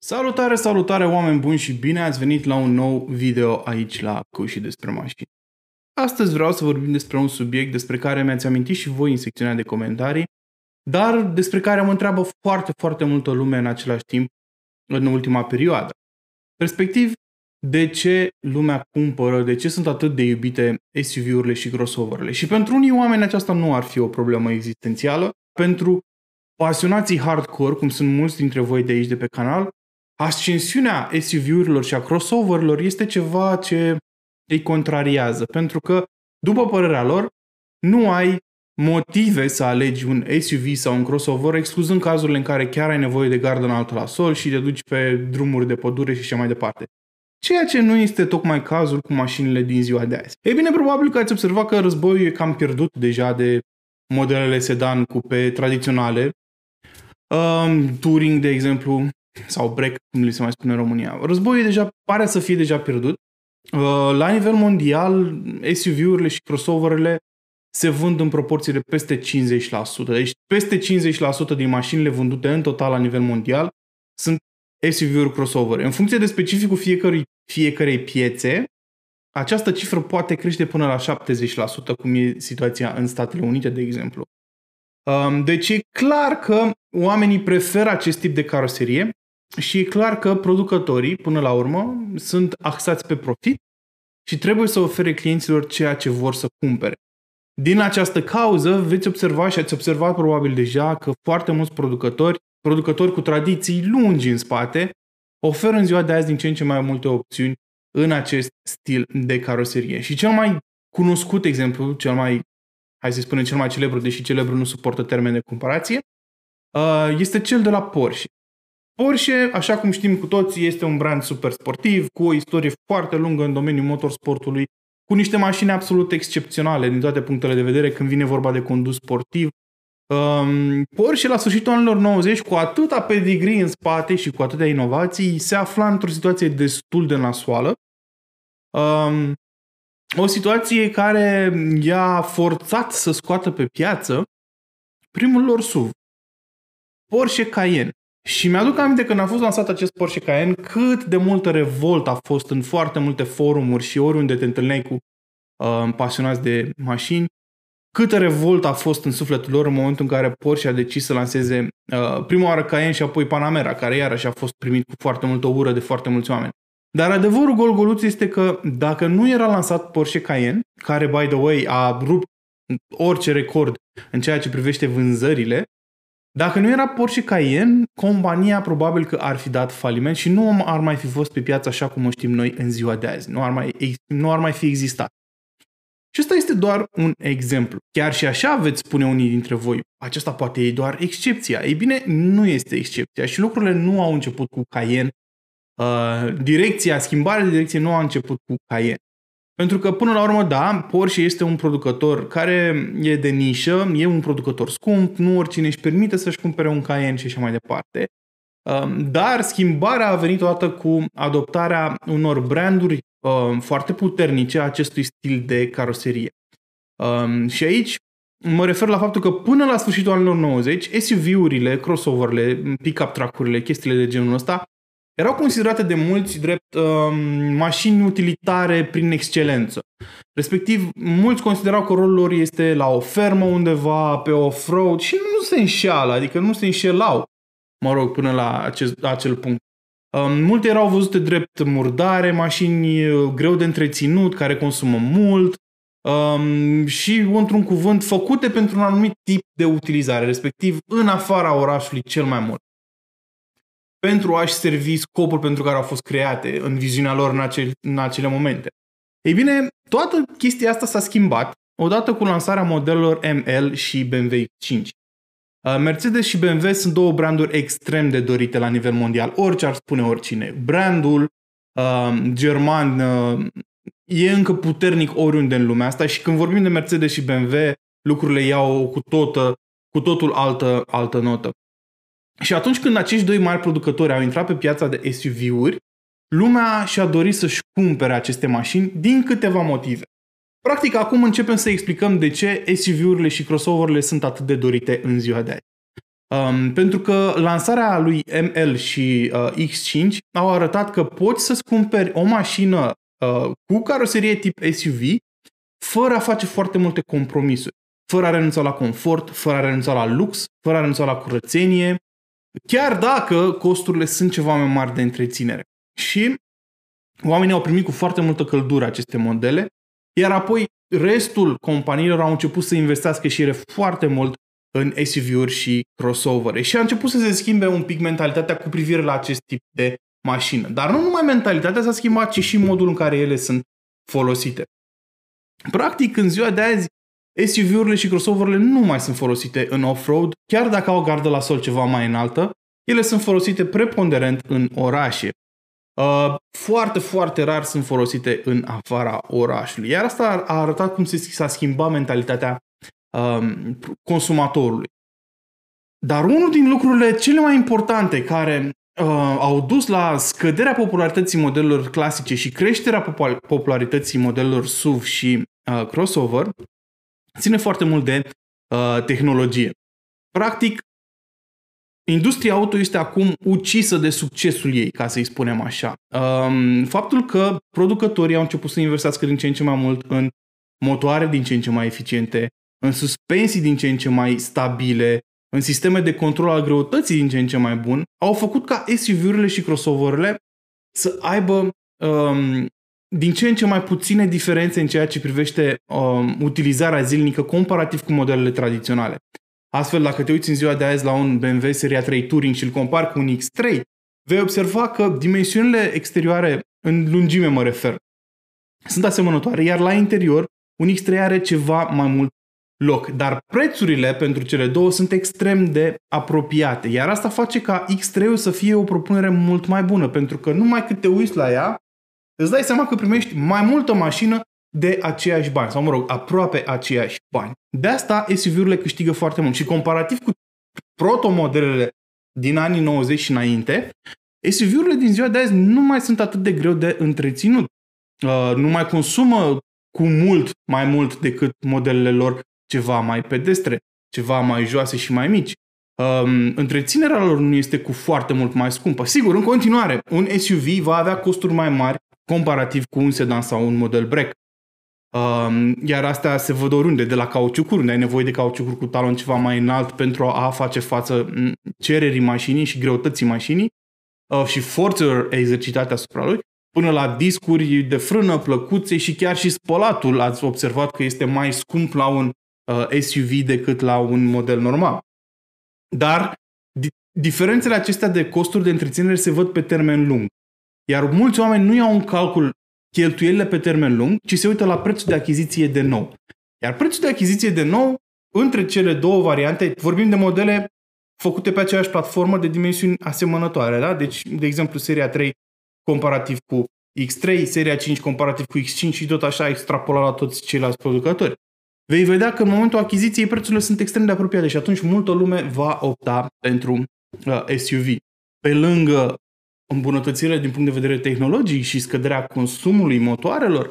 Salutare, salutare oameni buni și bine ați venit la un nou video aici la Cușii despre mașini. Astăzi vreau să vorbim despre un subiect despre care mi-ați amintit și voi în secțiunea de comentarii, dar despre care mă întreabă foarte, foarte multă lume în același timp în ultima perioadă. Respectiv, de ce lumea cumpără, de ce sunt atât de iubite SUV-urile și crossover-urile. Și pentru unii oameni aceasta nu ar fi o problemă existențială, pentru pasionații hardcore, cum sunt mulți dintre voi de aici de pe canal, ascensiunea SUV-urilor și a crossover-urilor este ceva ce îi contrariază, pentru că, după părerea lor, nu ai motive să alegi un SUV sau un crossover, excluzând cazurile în care chiar ai nevoie de gardă înaltă la sol și te duci pe drumuri de pădure și așa mai departe. Ceea ce nu este tocmai cazul cu mașinile din ziua de azi. Ei bine, probabil că ați observat că războiul e cam pierdut deja de modelele sedan cupe tradiționale. Um, Touring, de exemplu, sau break, cum li se mai spune în România. Războiul deja pare să fie deja pierdut. Uh, la nivel mondial, SUV-urile și crossover-urile se vând în proporție de peste 50%. Deci peste 50% din mașinile vândute în total la nivel mondial sunt SUV-uri crossover. În funcție de specificul fiecărui, fiecarei piețe, această cifră poate crește până la 70%, cum e situația în Statele Unite, de exemplu. Um, deci e clar că oamenii preferă acest tip de caroserie și e clar că producătorii, până la urmă, sunt axați pe profit și trebuie să ofere clienților ceea ce vor să cumpere. Din această cauză veți observa și ați observat probabil deja că foarte mulți producători, producători cu tradiții lungi în spate, oferă în ziua de azi din ce în ce mai multe opțiuni în acest stil de caroserie. Și cel mai cunoscut exemplu, cel mai, hai să spunem, cel mai celebru, deși celebru nu suportă termen de comparație, uh, este cel de la Porsche. Porsche, așa cum știm cu toții, este un brand super sportiv, cu o istorie foarte lungă în domeniul motorsportului, cu niște mașini absolut excepționale din toate punctele de vedere când vine vorba de condus sportiv. Um, Porsche la sfârșitul anilor 90, cu atâta pedigree în spate și cu atâtea inovații, se afla într-o situație destul de nasoală. Um, o situație care i-a forțat să scoată pe piață primul lor SUV, Porsche Cayenne. Și mi-aduc aminte când a fost lansat acest Porsche Cayenne, cât de multă revolt a fost în foarte multe forumuri și oriunde te întâlneai cu uh, pasionați de mașini, câtă revolt a fost în sufletul lor în momentul în care Porsche a decis să lanseze uh, prima oară Cayenne și apoi Panamera, care iarăși a fost primit cu foarte multă ură de foarte mulți oameni. Dar adevărul golgoluț este că dacă nu era lansat Porsche Cayenne, care, by the way, a rupt orice record în ceea ce privește vânzările, dacă nu era Porsche Cayenne, compania probabil că ar fi dat faliment și nu ar mai fi fost pe piață așa cum o știm noi în ziua de azi. Nu ar mai, nu ar mai fi existat. Și ăsta este doar un exemplu. Chiar și așa veți spune unii dintre voi, acesta poate e doar excepția. Ei bine, nu este excepția și lucrurile nu au început cu Cayenne. Uh, direcția, schimbarea de direcție nu a început cu Cayenne. Pentru că, până la urmă, da, Porsche este un producător care e de nișă, e un producător scump, nu oricine își permite să-și cumpere un Cayenne și așa mai departe. Um, dar schimbarea a venit odată cu adoptarea unor branduri um, foarte puternice a acestui stil de caroserie. Um, și aici mă refer la faptul că până la sfârșitul anilor 90, SUV-urile, crossover-urile, pick-up truck-urile, chestiile de genul ăsta, erau considerate de mulți drept uh, mașini utilitare prin excelență. Respectiv, mulți considerau că rolul lor este la o fermă undeva, pe off-road și nu se înșeală, adică nu se înșelau, mă rog, până la acest, acel punct. Um, multe erau văzute drept murdare, mașini uh, greu de întreținut, care consumă mult um, și, într-un cuvânt, făcute pentru un anumit tip de utilizare, respectiv în afara orașului cel mai mult pentru a-și servi scopul pentru care au fost create în viziunea lor în, acel, în acele momente. Ei bine, toată chestia asta s-a schimbat odată cu lansarea modelelor ML și BMW 5. Uh, Mercedes și BMW sunt două branduri extrem de dorite la nivel mondial, orice ar spune oricine. Brandul uh, german uh, e încă puternic oriunde în lumea asta și când vorbim de Mercedes și BMW, lucrurile iau cu, totă, cu totul altă, altă notă. Și atunci când acești doi mari producători au intrat pe piața de SUV-uri, lumea și-a dorit să-și cumpere aceste mașini din câteva motive. Practic, acum începem să explicăm de ce SUV-urile și crossover-urile sunt atât de dorite în ziua de azi. Um, pentru că lansarea lui ML și uh, X5 au arătat că poți să-ți cumperi o mașină uh, cu caroserie tip SUV fără a face foarte multe compromisuri. Fără a renunța la confort, fără a renunța la lux, fără a renunța la curățenie, chiar dacă costurile sunt ceva mai mari de întreținere. Și oamenii au primit cu foarte multă căldură aceste modele, iar apoi restul companiilor au început să investească și ele foarte mult în SUV-uri și crossover Și a început să se schimbe un pic mentalitatea cu privire la acest tip de mașină. Dar nu numai mentalitatea s-a schimbat, ci și modul în care ele sunt folosite. Practic, în ziua de azi, SUV-urile și crossover nu mai sunt folosite în off-road, chiar dacă au o gardă la sol ceva mai înaltă, ele sunt folosite preponderent în orașe. Uh, foarte, foarte rar sunt folosite în afara orașului. Iar asta a arătat cum s-a schimbat mentalitatea um, consumatorului. Dar unul din lucrurile cele mai importante care uh, au dus la scăderea popularității modelelor clasice și creșterea popularității modelelor SUV și uh, crossover ține foarte mult de uh, tehnologie. Practic, industria auto este acum ucisă de succesul ei, ca să-i spunem așa. Um, faptul că producătorii au început să investească din ce în ce mai mult în motoare din ce în ce mai eficiente, în suspensii din ce în ce mai stabile, în sisteme de control al greutății din ce în ce mai bun, au făcut ca SUV-urile și crossover-urile să aibă um, din ce în ce mai puține diferențe în ceea ce privește um, utilizarea zilnică comparativ cu modelele tradiționale. Astfel, dacă te uiți în ziua de azi la un BMW Seria 3 Touring și îl compari cu un X3, vei observa că dimensiunile exterioare, în lungime mă refer, sunt asemănătoare, iar la interior un X3 are ceva mai mult loc. Dar prețurile pentru cele două sunt extrem de apropiate, iar asta face ca X3-ul să fie o propunere mult mai bună, pentru că numai cât te uiți la ea, îți dai seama că primești mai multă mașină de aceiași bani, sau mă rog, aproape aceiași bani. De asta SUV-urile câștigă foarte mult și comparativ cu protomodelele din anii 90 și înainte, SUV-urile din ziua de azi nu mai sunt atât de greu de întreținut. Uh, nu mai consumă cu mult mai mult decât modelele lor ceva mai pedestre, ceva mai joase și mai mici. Um, întreținerea lor nu este cu foarte mult mai scumpă. Sigur, în continuare, un SUV va avea costuri mai mari comparativ cu un sedan sau un model break. Um, iar astea se văd oriunde, de la cauciucuri, unde ai nevoie de cauciucuri cu talon ceva mai înalt pentru a face față cererii mașinii și greutății mașinii uh, și forțelor exercitate asupra lui, până la discuri de frână, plăcuțe și chiar și spălatul ați observat că este mai scump la un uh, SUV decât la un model normal. Dar di- diferențele acestea de costuri de întreținere se văd pe termen lung. Iar mulți oameni nu iau în calcul cheltuielile pe termen lung, ci se uită la prețul de achiziție de nou. Iar prețul de achiziție de nou, între cele două variante, vorbim de modele făcute pe aceeași platformă de dimensiuni asemănătoare, da? Deci, de exemplu, seria 3 comparativ cu X3, seria 5 comparativ cu X5 și tot așa extrapolat la toți ceilalți producători. Vei vedea că în momentul achiziției prețurile sunt extrem de apropiate și atunci multă lume va opta pentru uh, SUV. Pe lângă îmbunătățirile din punct de vedere tehnologic și scăderea consumului motoarelor,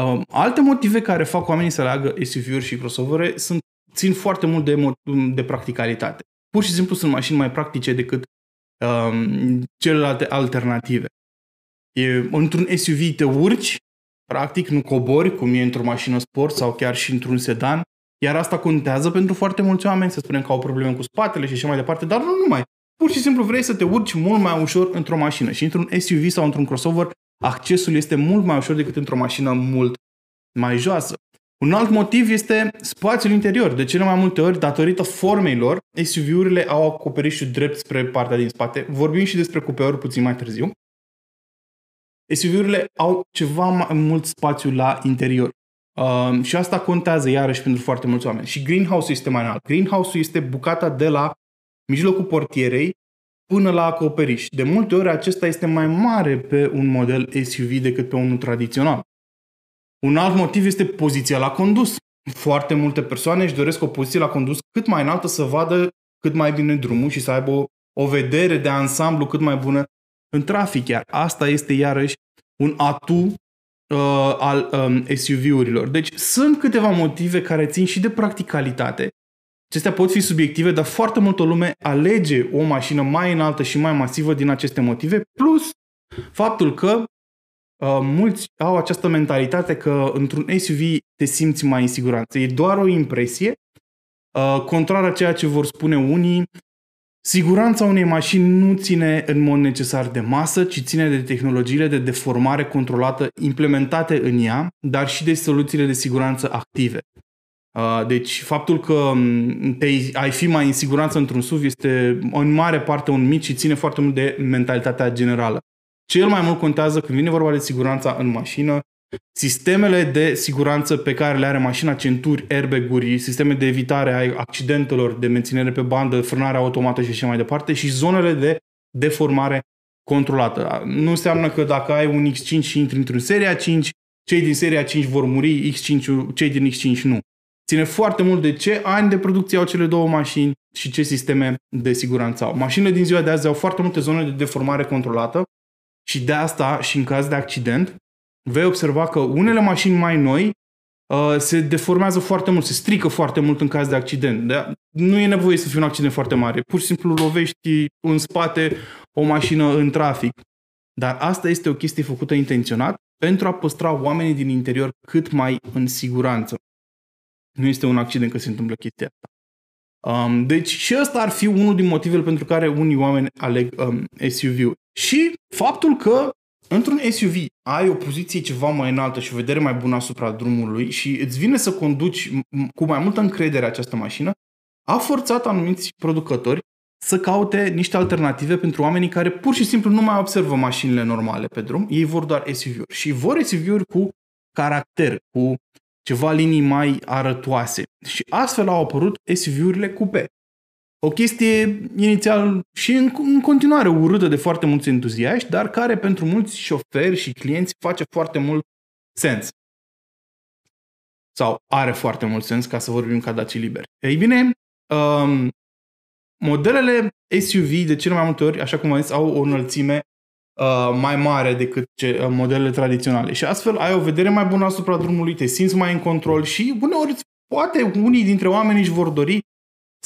uh, alte motive care fac oamenii să aleagă SUV-uri și crossover sunt, țin foarte mult de, de practicalitate. Pur și simplu sunt mașini mai practice decât um, celelalte alternative. E, într-un SUV te urci, practic nu cobori, cum e într-o mașină sport sau chiar și într-un sedan, iar asta contează pentru foarte mulți oameni, să spunem că au probleme cu spatele și așa mai departe, dar nu numai. Pur și simplu vrei să te urci mult mai ușor într-o mașină și într-un SUV sau într-un crossover accesul este mult mai ușor decât într-o mașină mult mai joasă. Un alt motiv este spațiul interior. De cele mai multe ori, datorită formei lor, SUV-urile au acoperișul drept spre partea din spate. Vorbim și despre cupeuri puțin mai târziu. SUV-urile au ceva mai mult spațiu la interior. Um, și asta contează iarăși pentru foarte mulți oameni. Și greenhouse-ul este mai înalt. Greenhouse-ul este bucata de la mijlocul portierei până la acoperiș. De multe ori acesta este mai mare pe un model SUV decât pe unul tradițional. Un alt motiv este poziția la condus. Foarte multe persoane își doresc o poziție la condus cât mai înaltă să vadă cât mai bine drumul și să aibă o, o vedere de ansamblu cât mai bună în trafic. Iar asta este iarăși un atu uh, al um, SUV-urilor. Deci sunt câteva motive care țin și de practicalitate Acestea pot fi subiective, dar foarte multă lume alege o mașină mai înaltă și mai masivă din aceste motive, plus faptul că uh, mulți au această mentalitate că într-un SUV te simți mai în siguranță. E doar o impresie, uh, contrar a ceea ce vor spune unii, Siguranța unei mașini nu ține în mod necesar de masă, ci ține de tehnologiile de deformare controlată implementate în ea, dar și de soluțiile de siguranță active. Uh, deci faptul că mm, te, ai fi mai în siguranță într-un SUV este în mare parte un mit și ține foarte mult de mentalitatea generală. Cel mai mult contează când vine vorba de siguranța în mașină, sistemele de siguranță pe care le are mașina, centuri, airbag-uri, sisteme de evitare a accidentelor, de menținere pe bandă, frânare automată și așa mai departe și zonele de deformare controlată. Nu înseamnă că dacă ai un X5 și intri într-un seria 5, cei din seria 5 vor muri, X5, cei din X5 nu. Ține foarte mult de ce ani de producție au cele două mașini și ce sisteme de siguranță au. Mașinile din ziua de azi au foarte multe zone de deformare controlată și de asta și în caz de accident vei observa că unele mașini mai noi uh, se deformează foarte mult, se strică foarte mult în caz de accident. De- nu e nevoie să fie un accident foarte mare. Pur și simplu lovești în spate o mașină în trafic. Dar asta este o chestie făcută intenționat pentru a păstra oamenii din interior cât mai în siguranță. Nu este un accident că se întâmplă chestia asta. Um, deci și ăsta ar fi unul din motivele pentru care unii oameni aleg um, SUV-uri. Și faptul că într-un SUV ai o poziție ceva mai înaltă și o vedere mai bună asupra drumului și îți vine să conduci cu mai multă încredere această mașină, a forțat anumiți producători să caute niște alternative pentru oamenii care pur și simplu nu mai observă mașinile normale pe drum, ei vor doar SUV-uri și vor SUV-uri cu caracter, cu ceva linii mai arătoase. Și astfel au apărut SUV-urile cupe. O chestie inițial și în, în continuare urâtă de foarte mulți entuziaști, dar care pentru mulți șoferi și clienți face foarte mult sens. Sau are foarte mult sens, ca să vorbim ca daci liberi. Ei bine, um, modelele SUV de cele mai multe ori, așa cum am zis, au o înălțime uh, mai mare decât ce, uh, modelele tradiționale. Și astfel ai o vedere mai bună asupra drumului, te simți mai în control și uneori poate unii dintre oameni își vor dori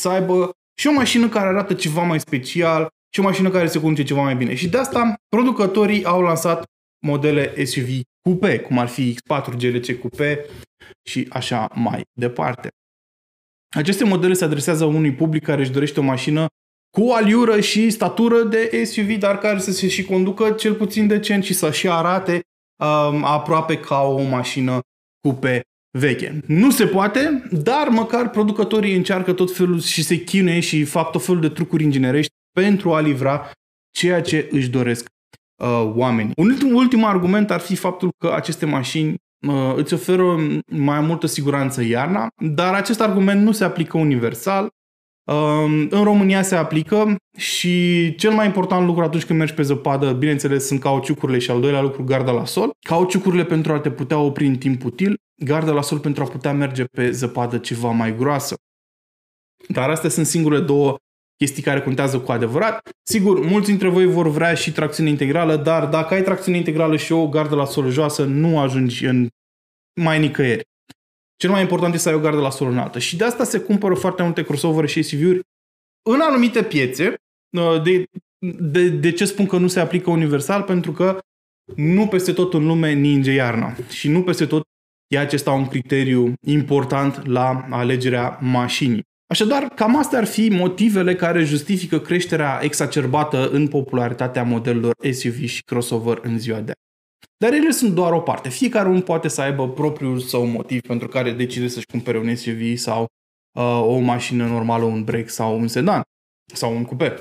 să aibă și o mașină care arată ceva mai special și o mașină care se conduce ceva mai bine. Și de asta producătorii au lansat modele SUV cupe, cum ar fi X4, GLC cupe și așa mai departe. Aceste modele se adresează unui public care își dorește o mașină cu o aliură și statură de SUV, dar care să se și conducă cel puțin decent și să și arate um, aproape ca o mașină cupe veche. Nu se poate, dar măcar producătorii încearcă tot felul și se chinuie și fac tot felul de trucuri inginerești pentru a livra ceea ce își doresc uh, oamenii. Un ultim, ultim argument ar fi faptul că aceste mașini uh, îți oferă mai multă siguranță iarna, dar acest argument nu se aplică universal. În România se aplică și cel mai important lucru atunci când mergi pe zăpadă, bineînțeles, sunt cauciucurile și al doilea lucru, garda la sol. Cauciucurile pentru a te putea opri în timp util, garda la sol pentru a putea merge pe zăpadă ceva mai groasă. Dar astea sunt singurele două chestii care contează cu adevărat. Sigur, mulți dintre voi vor vrea și tracțiune integrală, dar dacă ai tracțiune integrală și o gardă la sol joasă, nu ajungi în mai nicăieri. Cel mai important este să ai o gardă la sol înaltă. Și de asta se cumpără foarte multe crossover și SUV-uri în anumite piețe. Uh, de, de, de ce spun că nu se aplică universal? Pentru că nu peste tot în lume ninge iarna. Și nu peste tot e acesta un criteriu important la alegerea mașinii. Așadar, cam astea ar fi motivele care justifică creșterea exacerbată în popularitatea modelelor SUV și crossover în ziua de azi. Dar ele sunt doar o parte. Fiecare un poate să aibă propriul său motiv pentru care decide să-și cumpere un SUV sau uh, o mașină normală, un break sau un sedan sau un cupe.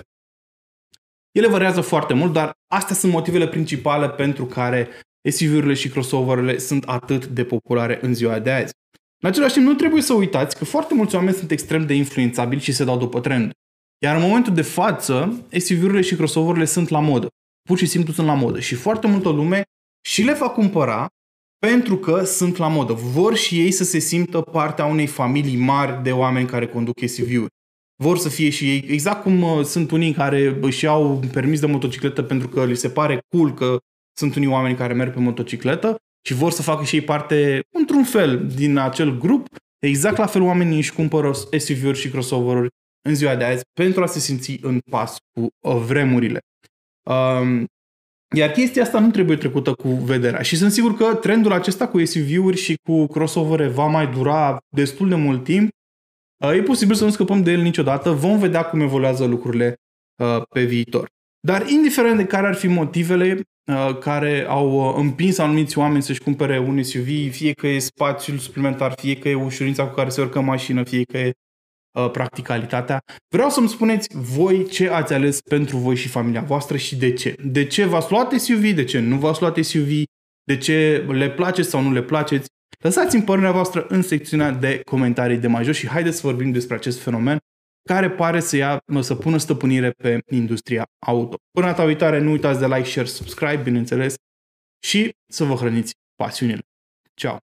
Ele variază foarte mult, dar astea sunt motivele principale pentru care SUV-urile și crossover-urile sunt atât de populare în ziua de azi. În același timp, nu trebuie să uitați că foarte mulți oameni sunt extrem de influențabili și se dau după trend. Iar în momentul de față, SUV-urile și crossover-urile sunt la modă. Pur și simplu sunt la modă. Și foarte multă lume și le va cumpăra pentru că sunt la modă. Vor și ei să se simtă partea unei familii mari de oameni care conduc SUV-uri. Vor să fie și ei, exact cum uh, sunt unii care își iau permis de motocicletă pentru că li se pare cool că sunt unii oameni care merg pe motocicletă și vor să facă și ei parte, într-un fel, din acel grup, Exact la fel oamenii își cumpără SUV-uri și crossover-uri în ziua de azi pentru a se simți în pas cu uh, vremurile. Um, iar chestia asta nu trebuie trecută cu vederea. Și sunt sigur că trendul acesta cu SUV-uri și cu crossover va mai dura destul de mult timp. Uh, e posibil să nu scăpăm de el niciodată. Vom vedea cum evoluează lucrurile uh, pe viitor. Dar indiferent de care ar fi motivele uh, care au împins anumiți oameni să-și cumpere un SUV, fie că e spațiul suplimentar, fie că e ușurința cu care se urcă mașină, fie că e Uh, practicalitatea. Vreau să-mi spuneți voi ce ați ales pentru voi și familia voastră și de ce. De ce v-ați luat SUV, de ce nu v-ați luat SUV, de ce le place sau nu le placeți. Lăsați-mi părerea voastră în secțiunea de comentarii de mai jos și haideți să vorbim despre acest fenomen care pare să, ia, să pună stăpânire pe industria auto. Până data viitoare, nu uitați de like, share, subscribe, bineînțeles, și să vă hrăniți pasiunile. Ciao!